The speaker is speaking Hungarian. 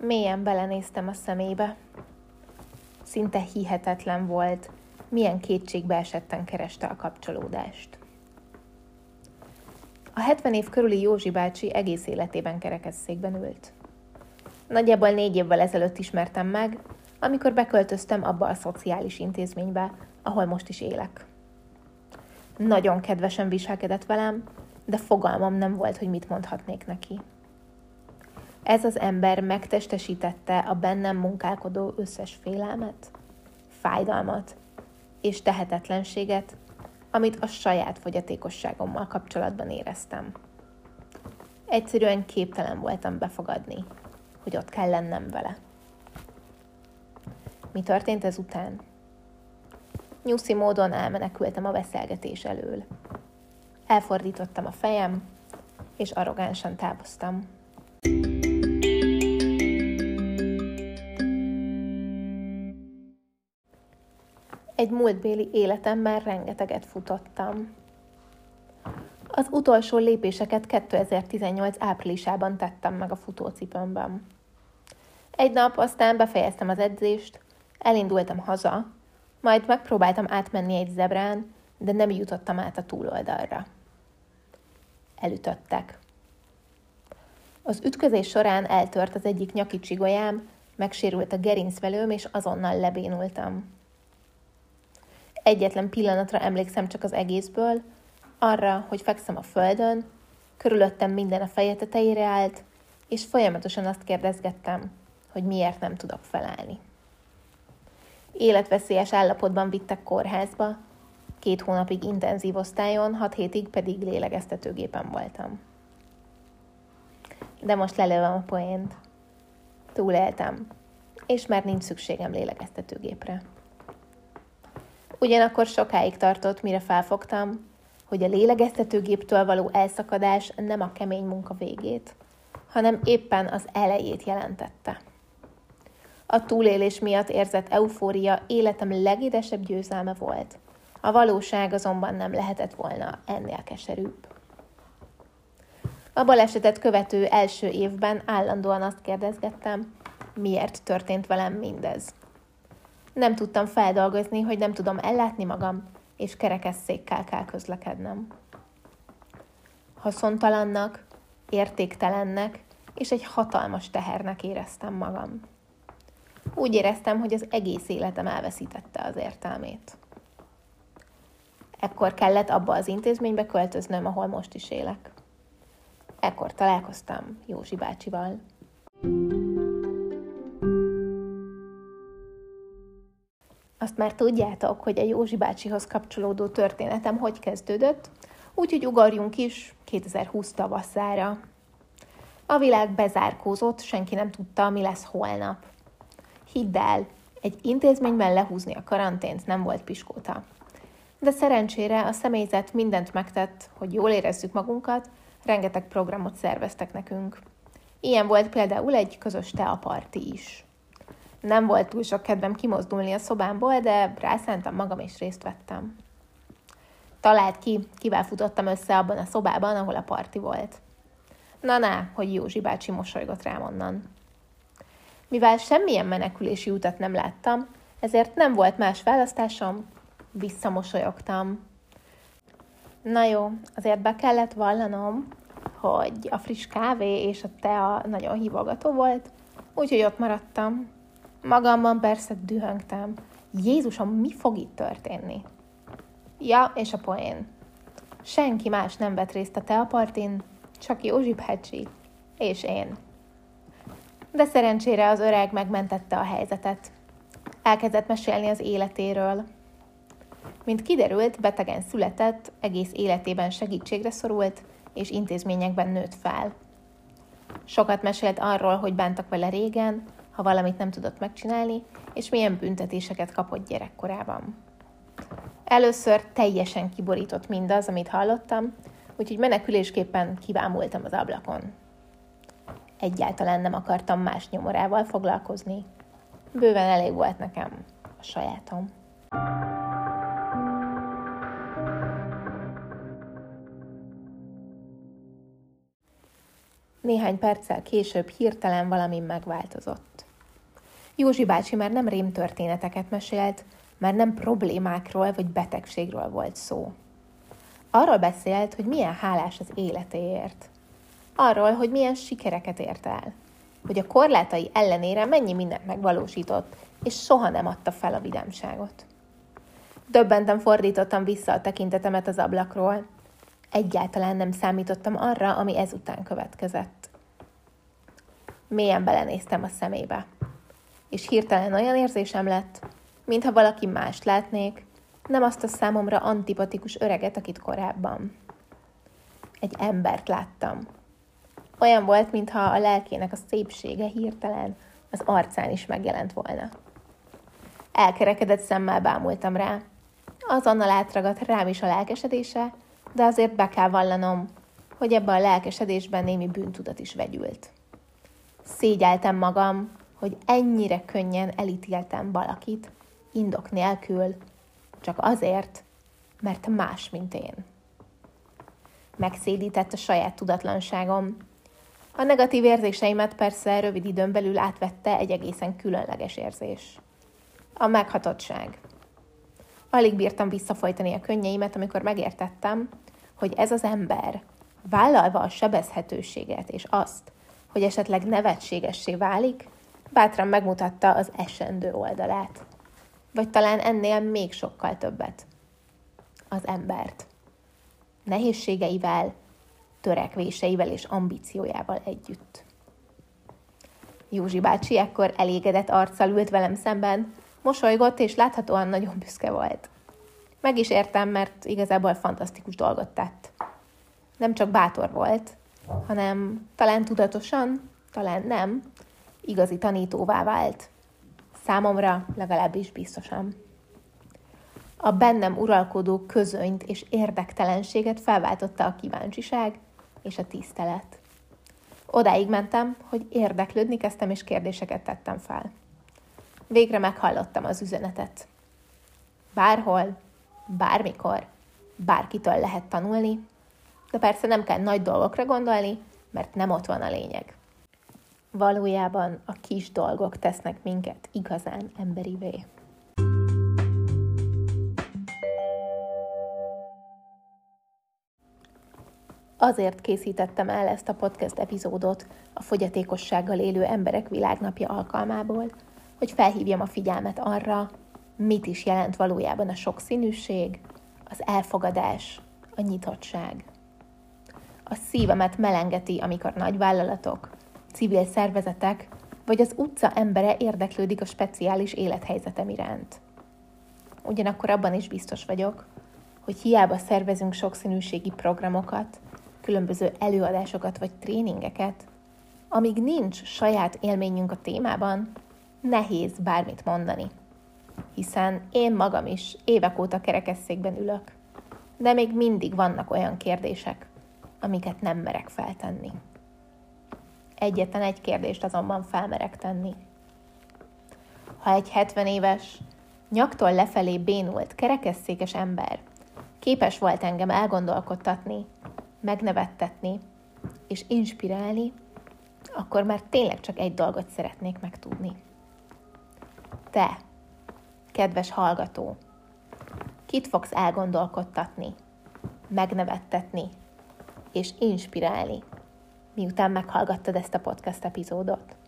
Mélyen belenéztem a szemébe. Szinte hihetetlen volt, milyen kétségbe esetten kereste a kapcsolódást. A 70 év körüli Józsi bácsi egész életében kerekesszékben ült. Nagyjából négy évvel ezelőtt ismertem meg, amikor beköltöztem abba a szociális intézménybe, ahol most is élek. Nagyon kedvesen viselkedett velem, de fogalmam nem volt, hogy mit mondhatnék neki. Ez az ember megtestesítette a bennem munkálkodó összes félelmet, fájdalmat és tehetetlenséget, amit a saját fogyatékosságommal kapcsolatban éreztem. Egyszerűen képtelen voltam befogadni, hogy ott kell lennem vele. Mi történt ezután? Nyuszi módon elmenekültem a beszélgetés elől. Elfordítottam a fejem, és arrogánsan távoztam. Egy múltbéli életemben rengeteget futottam. Az utolsó lépéseket 2018 áprilisában tettem meg a futócipőmben. Egy nap aztán befejeztem az edzést, elindultam haza, majd megpróbáltam átmenni egy zebrán, de nem jutottam át a túloldalra. Elütöttek. Az ütközés során eltört az egyik nyaki csigolyám, megsérült a gerincvelőm, és azonnal lebénultam. Egyetlen pillanatra emlékszem csak az egészből, arra, hogy fekszem a földön, körülöttem minden a feje tetejére állt, és folyamatosan azt kérdezgettem, hogy miért nem tudok felállni. Életveszélyes állapotban vittek kórházba, két hónapig intenzív osztályon, hat hétig pedig lélegeztetőgépen voltam. De most lelövöm a poént. Túléltem, és már nincs szükségem lélegeztetőgépre. Ugyanakkor sokáig tartott, mire felfogtam, hogy a lélegeztetőgéptől való elszakadás nem a kemény munka végét, hanem éppen az elejét jelentette. A túlélés miatt érzett eufória életem legédesebb győzelme volt. A valóság azonban nem lehetett volna ennél keserűbb. A balesetet követő első évben állandóan azt kérdezgettem, miért történt velem mindez. Nem tudtam feldolgozni, hogy nem tudom ellátni magam, és kerekesszékkel kell közlekednem. Haszontalannak, értéktelennek és egy hatalmas tehernek éreztem magam. Úgy éreztem, hogy az egész életem elveszítette az értelmét. Ekkor kellett abba az intézménybe költöznöm, ahol most is élek. Ekkor találkoztam Józsi bácsival. Azt már tudjátok, hogy a Józsi bácsihoz kapcsolódó történetem hogy kezdődött, úgyhogy ugorjunk is 2020 tavaszára. A világ bezárkózott, senki nem tudta, mi lesz holnap. Hidd el, egy intézményben lehúzni a karantént nem volt piskóta. De szerencsére a személyzet mindent megtett, hogy jól érezzük magunkat, rengeteg programot szerveztek nekünk. Ilyen volt például egy közös teaparti is. Nem volt túl sok kedvem kimozdulni a szobámból, de rászántam magam és részt vettem. Talált ki, kivel futottam össze abban a szobában, ahol a parti volt. Na-na, hogy Józsi bácsi mosolygott rám onnan. Mivel semmilyen menekülési utat nem láttam, ezért nem volt más választásom, visszamosolyogtam. Na jó, azért be kellett vallanom, hogy a friss kávé és a tea nagyon hívogató volt, úgyhogy ott maradtam. Magamban persze dühöngtem. Jézusom, mi fog itt történni? Ja, és a poén. Senki más nem vett részt a teapartin, csak Józsi bácsi és én. De szerencsére az öreg megmentette a helyzetet. Elkezdett mesélni az életéről. Mint kiderült, betegen született, egész életében segítségre szorult, és intézményekben nőtt fel. Sokat mesélt arról, hogy bántak vele régen, ha valamit nem tudott megcsinálni, és milyen büntetéseket kapott gyerekkorában. Először teljesen kiborított mindaz, amit hallottam, úgyhogy menekülésképpen kivámultam az ablakon. Egyáltalán nem akartam más nyomorával foglalkozni. Bőven elég volt nekem a sajátom. néhány perccel később hirtelen valami megváltozott. Józsi bácsi már nem rémtörténeteket mesélt, már nem problémákról vagy betegségről volt szó. Arról beszélt, hogy milyen hálás az életéért. Arról, hogy milyen sikereket ért el. Hogy a korlátai ellenére mennyi mindent megvalósított, és soha nem adta fel a vidámságot. Döbbenten fordítottam vissza a tekintetemet az ablakról. Egyáltalán nem számítottam arra, ami ezután következett. Mélyen belenéztem a szemébe. És hirtelen olyan érzésem lett, mintha valaki mást látnék, nem azt a számomra antipatikus öreget, akit korábban. Egy embert láttam. Olyan volt, mintha a lelkének a szépsége hirtelen az arcán is megjelent volna. Elkerekedett szemmel bámultam rá. Azonnal átragadt rám is a lelkesedése, de azért be kell vallanom, hogy ebben a lelkesedésben némi bűntudat is vegyült. Szégyeltem magam, hogy ennyire könnyen elítéltem valakit, indok nélkül, csak azért, mert más, mint én. Megszédített a saját tudatlanságom. A negatív érzéseimet persze rövid időn belül átvette egy egészen különleges érzés. A meghatottság. Alig bírtam visszafolytani a könnyeimet, amikor megértettem, hogy ez az ember, vállalva a sebezhetőséget és azt, hogy esetleg nevetségessé válik, bátran megmutatta az esendő oldalát vagy talán ennél még sokkal többet. Az embert. Nehézségeivel, törekvéseivel és ambíciójával együtt. Józsi bácsi ekkor elégedett arccal ült velem szemben, mosolygott és láthatóan nagyon büszke volt. Meg is értem, mert igazából fantasztikus dolgot tett. Nem csak bátor volt, hanem talán tudatosan, talán nem, igazi tanítóvá vált. Számomra legalábbis biztosan. A bennem uralkodó közönyt és érdektelenséget felváltotta a kíváncsiság és a tisztelet. Odáig mentem, hogy érdeklődni kezdtem és kérdéseket tettem fel. Végre meghallottam az üzenetet. Bárhol, bármikor, bárkitől lehet tanulni, de persze nem kell nagy dolgokra gondolni, mert nem ott van a lényeg. Valójában a kis dolgok tesznek minket igazán emberivé. Azért készítettem el ezt a podcast epizódot a fogyatékossággal élő emberek világnapja alkalmából, hogy felhívjam a figyelmet arra, mit is jelent valójában a sokszínűség, az elfogadás, a nyitottság. A szívemet melengeti, amikor nagyvállalatok, civil szervezetek vagy az utca embere érdeklődik a speciális élethelyzetem iránt. Ugyanakkor abban is biztos vagyok, hogy hiába szervezünk sokszínűségi programokat, különböző előadásokat vagy tréningeket, amíg nincs saját élményünk a témában, nehéz bármit mondani. Hiszen én magam is évek óta kerekesszékben ülök, de még mindig vannak olyan kérdések, amiket nem merek feltenni. Egyetlen egy kérdést azonban felmerek tenni. Ha egy 70 éves, nyaktól lefelé bénult, kerekesszékes ember képes volt engem elgondolkodtatni, megnevettetni és inspirálni, akkor már tényleg csak egy dolgot szeretnék megtudni. Te, kedves hallgató, kit fogsz elgondolkodtatni, megnevettetni és inspirálni miután meghallgattad ezt a podcast epizódot.